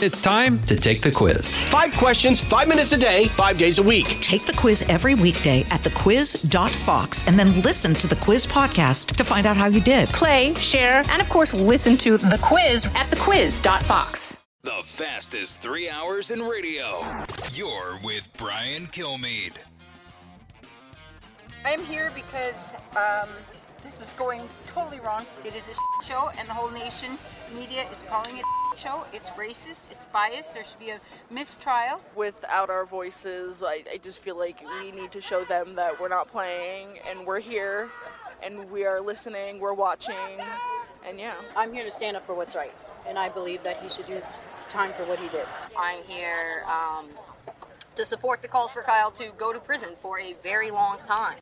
It's time to take the quiz. Five questions, five minutes a day, five days a week. Take the quiz every weekday at thequiz.fox and then listen to the quiz podcast to find out how you did. Play, share, and of course, listen to the quiz at thequiz.fox. The fastest three hours in radio. You're with Brian Kilmeade. I'm here because um, this is going totally wrong. It is a show, and the whole nation media is calling it show. It's racist. It's biased. There should be a mistrial. Without our voices, I, I just feel like we need to show them that we're not playing and we're here and we are listening, we're watching, and yeah. I'm here to stand up for what's right, and I believe that he should do time for what he did. I'm here um, to support the calls for Kyle to go to prison for a very long time.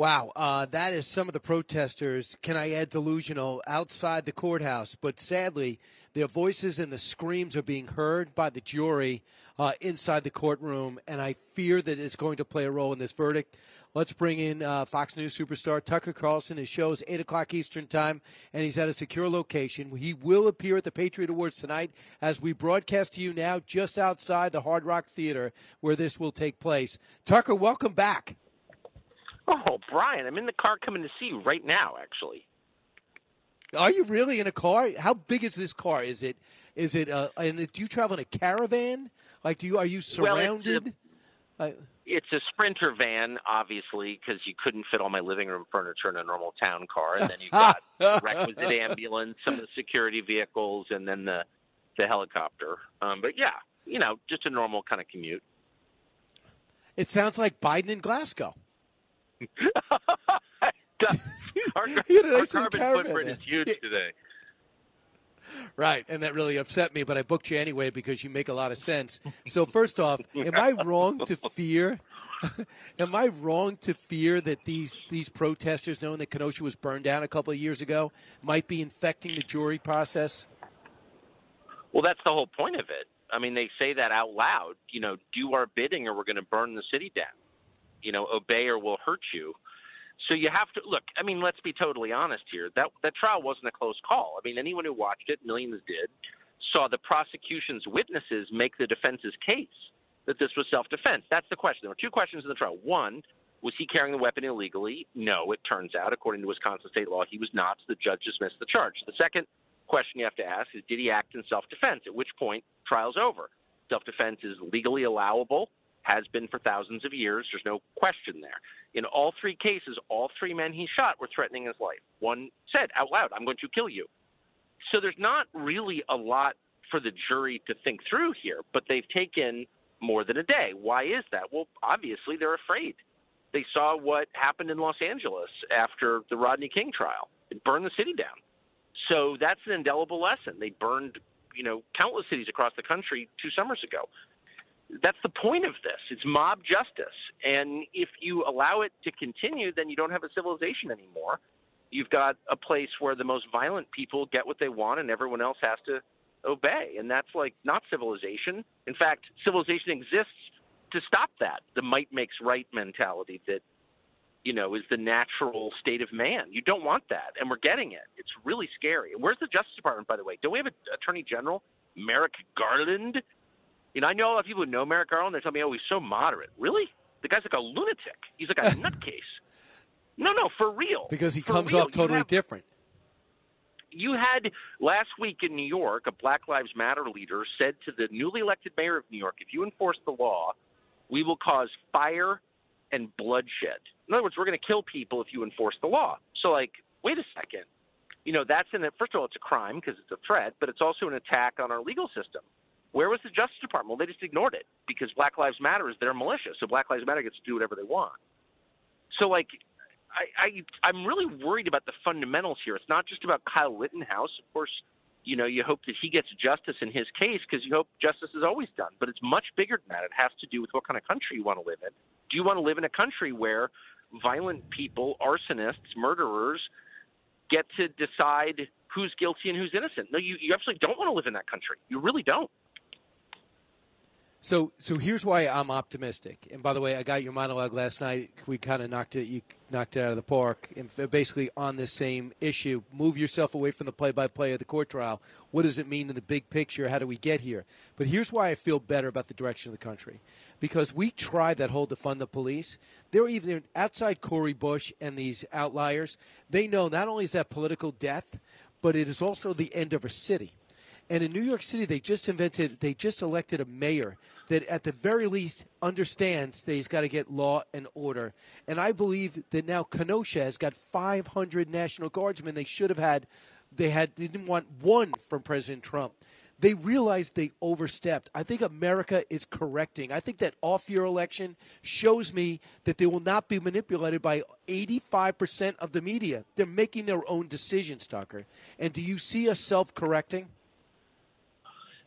Wow, uh, that is some of the protesters. Can I add delusional outside the courthouse? But sadly, their voices and the screams are being heard by the jury uh, inside the courtroom, and I fear that it's going to play a role in this verdict. Let's bring in uh, Fox News superstar Tucker Carlson. His show is 8 o'clock Eastern Time, and he's at a secure location. He will appear at the Patriot Awards tonight as we broadcast to you now just outside the Hard Rock Theater where this will take place. Tucker, welcome back. Oh, Brian, I'm in the car coming to see you right now, actually. Are you really in a car? How big is this car? Is it is it uh and do you travel in a caravan? Like do you are you surrounded? Well, it's, a, it's a sprinter van, obviously, because you couldn't fit all my living room furniture in a normal town car, and then you got the requisite ambulance, some of the security vehicles, and then the the helicopter. Um, but yeah, you know, just a normal kind of commute. It sounds like Biden in Glasgow. Our, our carbon footprint is huge today. Right, and that really upset me, but I booked you anyway because you make a lot of sense. So first off, am I wrong to fear? am I wrong to fear that these these protesters, knowing that Kenosha was burned down a couple of years ago, might be infecting the jury process? Well, that's the whole point of it. I mean, they say that out loud. You know, do our bidding, or we're going to burn the city down you know, obey or we'll hurt you. So you have to look. I mean, let's be totally honest here. That that trial wasn't a close call. I mean, anyone who watched it, millions did, saw the prosecution's witnesses make the defense's case that this was self-defense. That's the question. There were two questions in the trial. One, was he carrying the weapon illegally? No, it turns out, according to Wisconsin state law, he was not. So the judge dismissed the charge. The second question you have to ask is, did he act in self-defense? At which point, trial's over. Self-defense is legally allowable has been for thousands of years. There's no question there. In all three cases, all three men he shot were threatening his life. One said out loud, I'm going to kill you. So there's not really a lot for the jury to think through here, but they've taken more than a day. Why is that? Well, obviously they're afraid. They saw what happened in Los Angeles after the Rodney King trial. It burned the city down. So that's an indelible lesson. They burned, you know, countless cities across the country two summers ago that's the point of this. It's mob justice. And if you allow it to continue, then you don't have a civilization anymore. You've got a place where the most violent people get what they want and everyone else has to obey. And that's like not civilization. In fact, civilization exists to stop that. The might makes right mentality that, you know, is the natural state of man. You don't want that. And we're getting it. It's really scary. Where's the Justice Department, by the way? Don't we have an Attorney General, Merrick Garland? You know, I know a lot of people who know Merrick Garland. They tell me, "Oh, he's so moderate." Really? The guy's like a lunatic. He's like a nutcase. No, no, for real. Because he for comes real. off totally have, different. You had last week in New York, a Black Lives Matter leader said to the newly elected mayor of New York, "If you enforce the law, we will cause fire and bloodshed. In other words, we're going to kill people if you enforce the law." So, like, wait a second. You know, that's an first of all, it's a crime because it's a threat, but it's also an attack on our legal system. Where was the Justice Department? Well, they just ignored it because Black Lives Matter is their militia, so Black Lives Matter gets to do whatever they want. So, like, I, I I'm really worried about the fundamentals here. It's not just about Kyle Rittenhouse. Of course, you know you hope that he gets justice in his case because you hope justice is always done. But it's much bigger than that. It has to do with what kind of country you want to live in. Do you want to live in a country where violent people, arsonists, murderers, get to decide who's guilty and who's innocent? No, you, you absolutely don't want to live in that country. You really don't. So, so here's why I'm optimistic. And by the way, I got your monologue last night. We kind of knocked it, you knocked it out of the park. And basically on this same issue, move yourself away from the play-by-play of the court trial. What does it mean in the big picture? How do we get here? But here's why I feel better about the direction of the country, because we tried that whole defund the police. They're even outside Cori Bush and these outliers. They know not only is that political death, but it is also the end of a city. And in New York City, they just invented, they just elected a mayor that at the very least understands that he's got to get law and order. And I believe that now Kenosha has got 500 National Guardsmen. They should have had, they had, they didn't want one from President Trump. They realized they overstepped. I think America is correcting. I think that off year election shows me that they will not be manipulated by 85% of the media. They're making their own decisions, Tucker. And do you see us self correcting?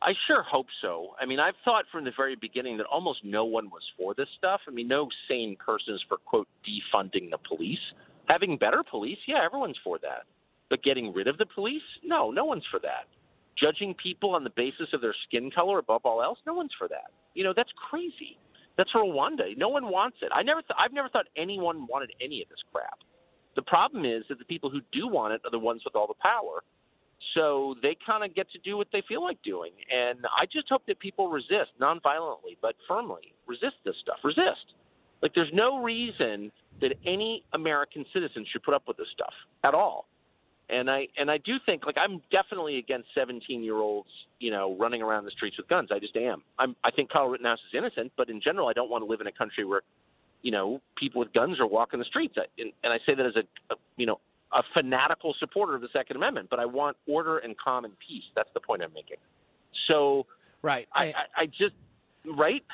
I sure hope so. I mean, I've thought from the very beginning that almost no one was for this stuff. I mean, no sane person is for, quote, defunding the police. Having better police, yeah, everyone's for that. But getting rid of the police? No, no one's for that. Judging people on the basis of their skin color above all else? No one's for that. You know, that's crazy. That's Rwanda. No one wants it. I never th- I've never thought anyone wanted any of this crap. The problem is that the people who do want it are the ones with all the power so they kind of get to do what they feel like doing. And I just hope that people resist, nonviolently, but firmly. Resist this stuff. Resist. Like, there's no reason that any American citizen should put up with this stuff at all. And I and I do think like I'm definitely against 17 year olds, you know, running around the streets with guns. I just am. I'm I think Kyle Rittenhouse is innocent, but in general, I don't want to live in a country where, you know, people with guns are walking the streets. I, and, and I say that as a, a you know a fanatical supporter of the Second Amendment, but I want order and calm and peace. That's the point I'm making. So, right, I, I, I just right.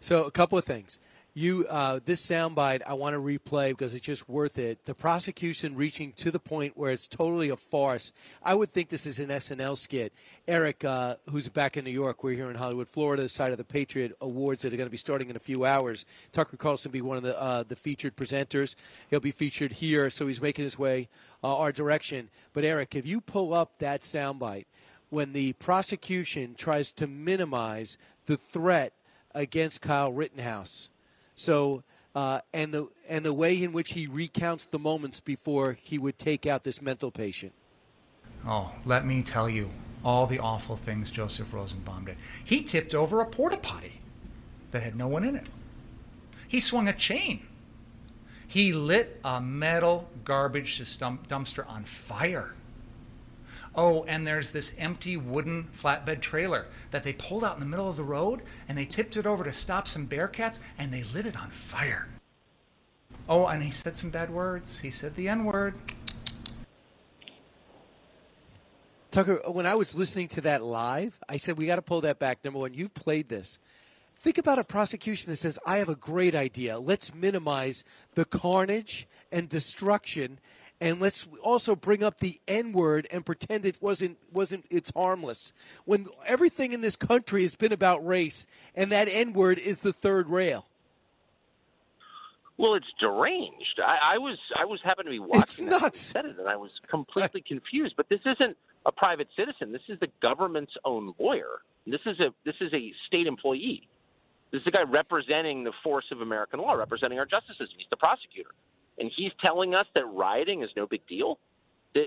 So, a couple of things. You, uh, this soundbite, I want to replay because it's just worth it. The prosecution reaching to the point where it's totally a farce. I would think this is an SNL skit. Eric, uh, who's back in New York, we're here in Hollywood, Florida, side of the Patriot Awards that are going to be starting in a few hours. Tucker Carlson be one of the uh, the featured presenters. He'll be featured here, so he's making his way uh, our direction. But Eric, if you pull up that soundbite when the prosecution tries to minimize the threat against Kyle Rittenhouse so, uh, and the and the way in which he recounts the moments before he would take out this mental patient. Oh, let me tell you all the awful things Joseph Rosenbaum did. He tipped over a porta potty that had no one in it. He swung a chain. He lit a metal garbage dumpster on fire. Oh, and there's this empty wooden flatbed trailer that they pulled out in the middle of the road and they tipped it over to stop some bearcats and they lit it on fire. Oh, and he said some bad words. He said the N word. Tucker, when I was listening to that live, I said, we got to pull that back. Number one, you've played this. Think about a prosecution that says, I have a great idea. Let's minimize the carnage and destruction and let's also bring up the N word and pretend it wasn't wasn't it's harmless. When everything in this country has been about race, and that N word is the third rail. Well, it's deranged. I, I was I was happened to be watching it's nuts. said it, and I was completely confused. But this isn't a private citizen. This is the government's own lawyer. This is a this is a state employee. This is a guy representing the force of American law, representing our justice system. He's the prosecutor and he's telling us that rioting is no big deal.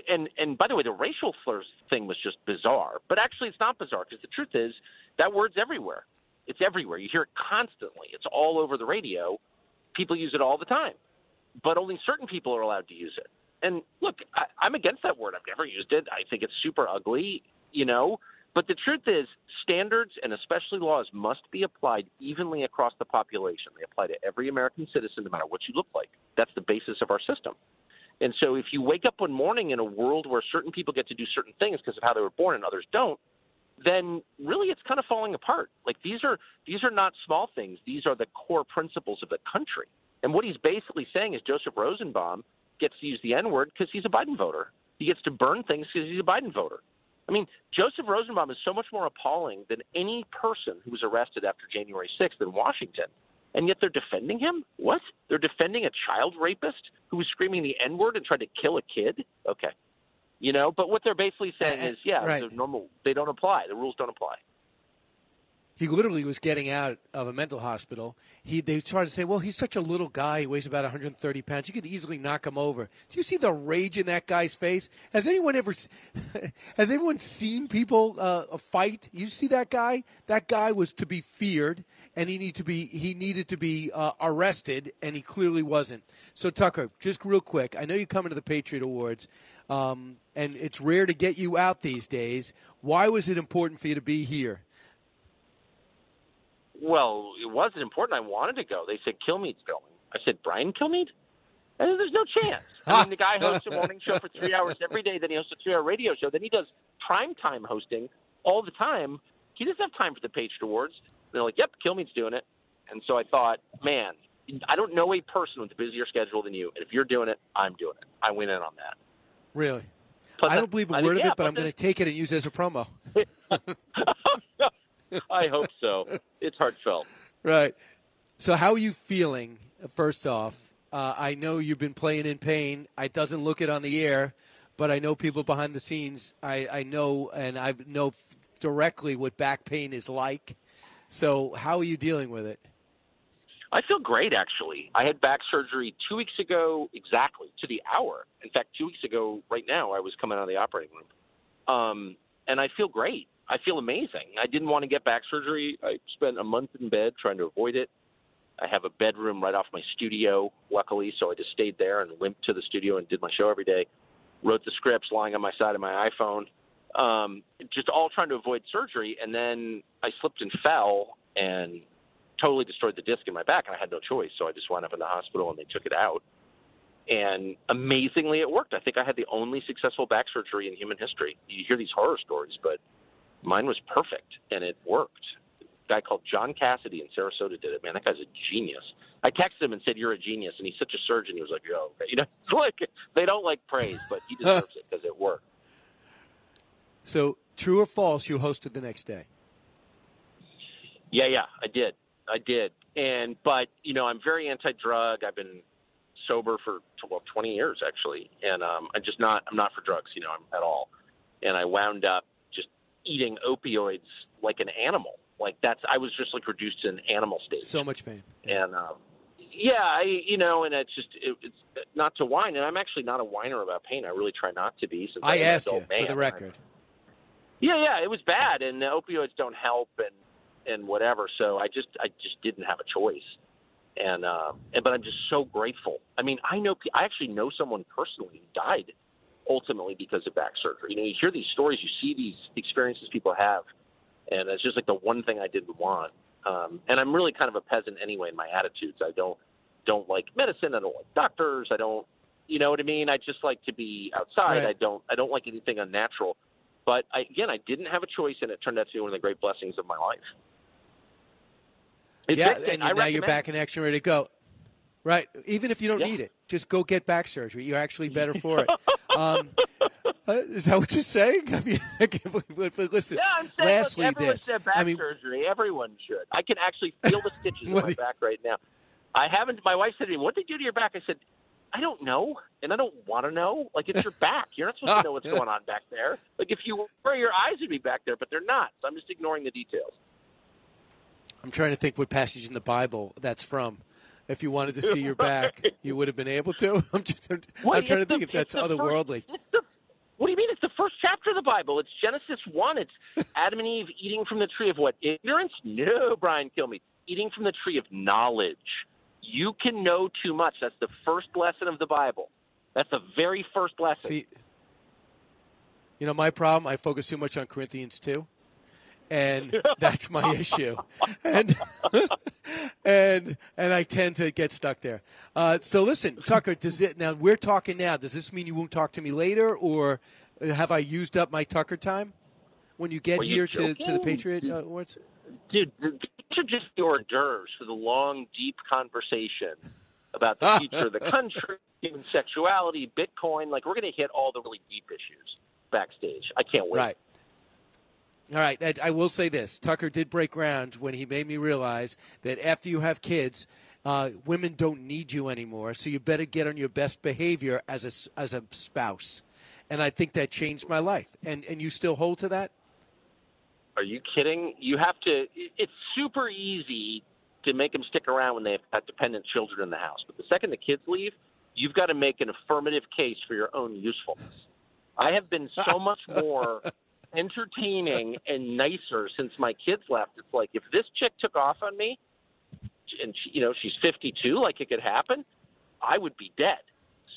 And and by the way, the racial slurs thing was just bizarre, but actually it's not bizarre because the truth is that word's everywhere. It's everywhere. You hear it constantly. It's all over the radio. People use it all the time, but only certain people are allowed to use it. And look, I, I'm against that word. I've never used it. I think it's super ugly. You know, but the truth is, standards and especially laws must be applied evenly across the population. They apply to every American citizen, no matter what you look like. That's the basis of our system. And so if you wake up one morning in a world where certain people get to do certain things because of how they were born and others don't, then really it's kind of falling apart. Like these are these are not small things. These are the core principles of the country. And what he's basically saying is Joseph Rosenbaum gets to use the N word because he's a Biden voter. He gets to burn things because he's a Biden voter. I mean, Joseph Rosenbaum is so much more appalling than any person who was arrested after January 6th in Washington. And yet they're defending him? What? They're defending a child rapist who was screaming the N word and tried to kill a kid? Okay. You know, but what they're basically saying is, yeah, right. normal, they don't apply. The rules don't apply. He literally was getting out of a mental hospital. He they started to say, "Well, he's such a little guy. He weighs about 130 pounds. You could easily knock him over." Do you see the rage in that guy's face? Has anyone ever has anyone seen people uh, fight? You see that guy? That guy was to be feared, and he needed to be he needed to be uh, arrested, and he clearly wasn't. So Tucker, just real quick, I know you're coming to the Patriot Awards. Um, and it's rare to get you out these days. Why was it important for you to be here? Well, it wasn't important. I wanted to go. They said Kilmeade's going. I said Brian Kilmeade. I said, There's no chance. I mean, the guy hosts a morning show for three hours every day. Then he hosts a three-hour radio show. Then he does prime time hosting all the time. He doesn't have time for the Patriot Awards. And they're like, Yep, Kilmeade's doing it. And so I thought, man, I don't know a person with a busier schedule than you. And if you're doing it, I'm doing it. I went in on that. Really? Plus, I don't believe a I word think- of yeah, it, but I'm going to take it and use it as a promo. I hope so. It's heartfelt. Right. So, how are you feeling? First off, uh, I know you've been playing in pain. I doesn't look it on the air, but I know people behind the scenes. I, I know, and I know f- directly what back pain is like. So, how are you dealing with it? I feel great, actually. I had back surgery two weeks ago, exactly to the hour. In fact, two weeks ago, right now, I was coming out of the operating room, um, and I feel great. I feel amazing. I didn't want to get back surgery. I spent a month in bed trying to avoid it. I have a bedroom right off my studio, luckily, so I just stayed there and limped to the studio and did my show every day. Wrote the scripts lying on my side of my iPhone, um, just all trying to avoid surgery. And then I slipped and fell and totally destroyed the disc in my back, and I had no choice. So I just wound up in the hospital, and they took it out. And amazingly, it worked. I think I had the only successful back surgery in human history. You hear these horror stories, but mine was perfect, and it worked. A guy called John Cassidy in Sarasota did it. Man, that guy's a genius. I texted him and said, "You're a genius," and he's such a surgeon. He was like, "Yo, you know, like they don't like praise, but he deserves it because it worked. So, true or false, you hosted the next day? Yeah, yeah, I did. I did. And but you know, I'm very anti-drug. I've been sober for well 20 years actually, and um, I'm just not. I'm not for drugs, you know, I'm, at all. And I wound up eating opioids like an animal. Like that's. I was just like reduced to an animal state. So much pain. And um, yeah, I you know, and it's just it, it's not to whine. And I'm actually not a whiner about pain. I really try not to be. Since I asked you adult for the record. Yeah, yeah, it was bad, and the opioids don't help, and and whatever. So I just I just didn't have a choice, and uh, and but I'm just so grateful. I mean, I know I actually know someone personally who died ultimately because of back surgery. You know, you hear these stories, you see these experiences people have, and it's just like the one thing I didn't want. Um, and I'm really kind of a peasant anyway in my attitudes. I don't don't like medicine. I don't like doctors. I don't, you know what I mean. I just like to be outside. Right. I don't I don't like anything unnatural. But I, again, I didn't have a choice, and it turned out to be one of the great blessings of my life. It's yeah, and I now you're back in action, ready to go. Right. Even if you don't Yeah. need it, just go get back surgery. You're actually better for it. Um, uh, is that what you're saying? I mean, I can't believe. Listen, Yeah, I'm saying, lastly, look, everyone this. should have back I mean, surgery. Everyone should. I can actually feel the stitches in my you- back right now. I haven't. My wife said to me, "What did they do to your back?" I said, "I don't know, and I don't want to know. Like it's your back. You're not supposed to know what's going on back there. Like if you were, your eyes would be back there, but they're not. So I'm just ignoring the details." I'm trying to think what passage in the Bible that's from. If you wanted to see your back, you would have been able to. I'm, just, I'm trying to think the- if that's otherworldly. First, the, what do you mean? It's the first chapter of the Bible. It's Genesis one. It's Adam and Eve eating from the tree of what? Ignorance? No, Brian, Kilmeade. Eating from the tree of knowledge. You can know too much. That's the first lesson of the Bible. That's the very first lesson. See, you know, my problem, I focus too much on Corinthians 2. And that's my issue, and and and I tend to get stuck there. Uh, so listen, Tucker, does it now? We're talking now. Does this mean you won't talk to me later, or have I used up my Tucker time when you get you here to, to the? Patriot uh, Awards? Dude, th- these are just the hors d'oeuvres for the long, deep conversation about the future of the country, human sexuality, Bitcoin. Like, we're going to hit all the really deep issues backstage. I can't wait. Right. All right. I, I will say this: Tucker did break ground when he made me realize that after you have kids, uh, women don't need you anymore. So you better get on your best behavior as a as a spouse. And I think that changed my life. And and you still hold to that? Are you kidding? You have to. It's super easy to make them stick around when they have dependent children in the house. But the second the kids leave, you've got to make an affirmative case for your own usefulness. I have been so much more entertaining and nicer since my kids left. It's like if this chick took off on me, and she, you know she's 52, like it could happen, I would be dead.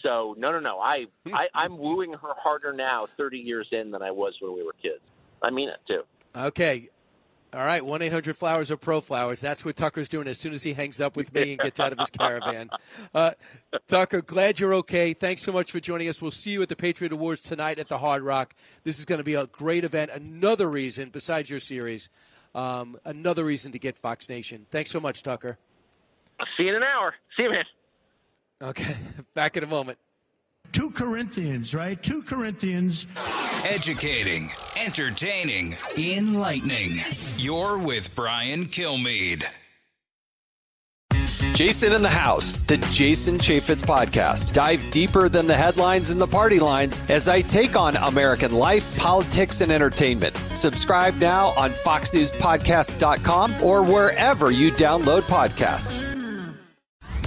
So no, no, no. I, I I'm wooing her harder now, 30 years in, than I was when we were kids. I mean it too. Okay. All right, 1 800 Flowers or ProFlowers. That's what Tucker's doing as soon as he hangs up with me and gets out of his caravan. Uh, Tucker, glad you're okay. Thanks so much for joining us. We'll see you at the Patriot Awards tonight at the Hard Rock. This is going to be a great event. Another reason, besides your series, um, another reason to get Fox Nation. Thanks so much, Tucker. I'll see you in an hour. See you, man. Okay, back in a moment. 2 Corinthians, right? 2 Corinthians. Educating, entertaining, enlightening. You're with Brian Kilmeade. Jason in the House, the Jason Chaffetz podcast. Dive deeper than the headlines and the party lines as I take on American life, politics, and entertainment. Subscribe now on FoxNewsPodcast.com or wherever you download podcasts.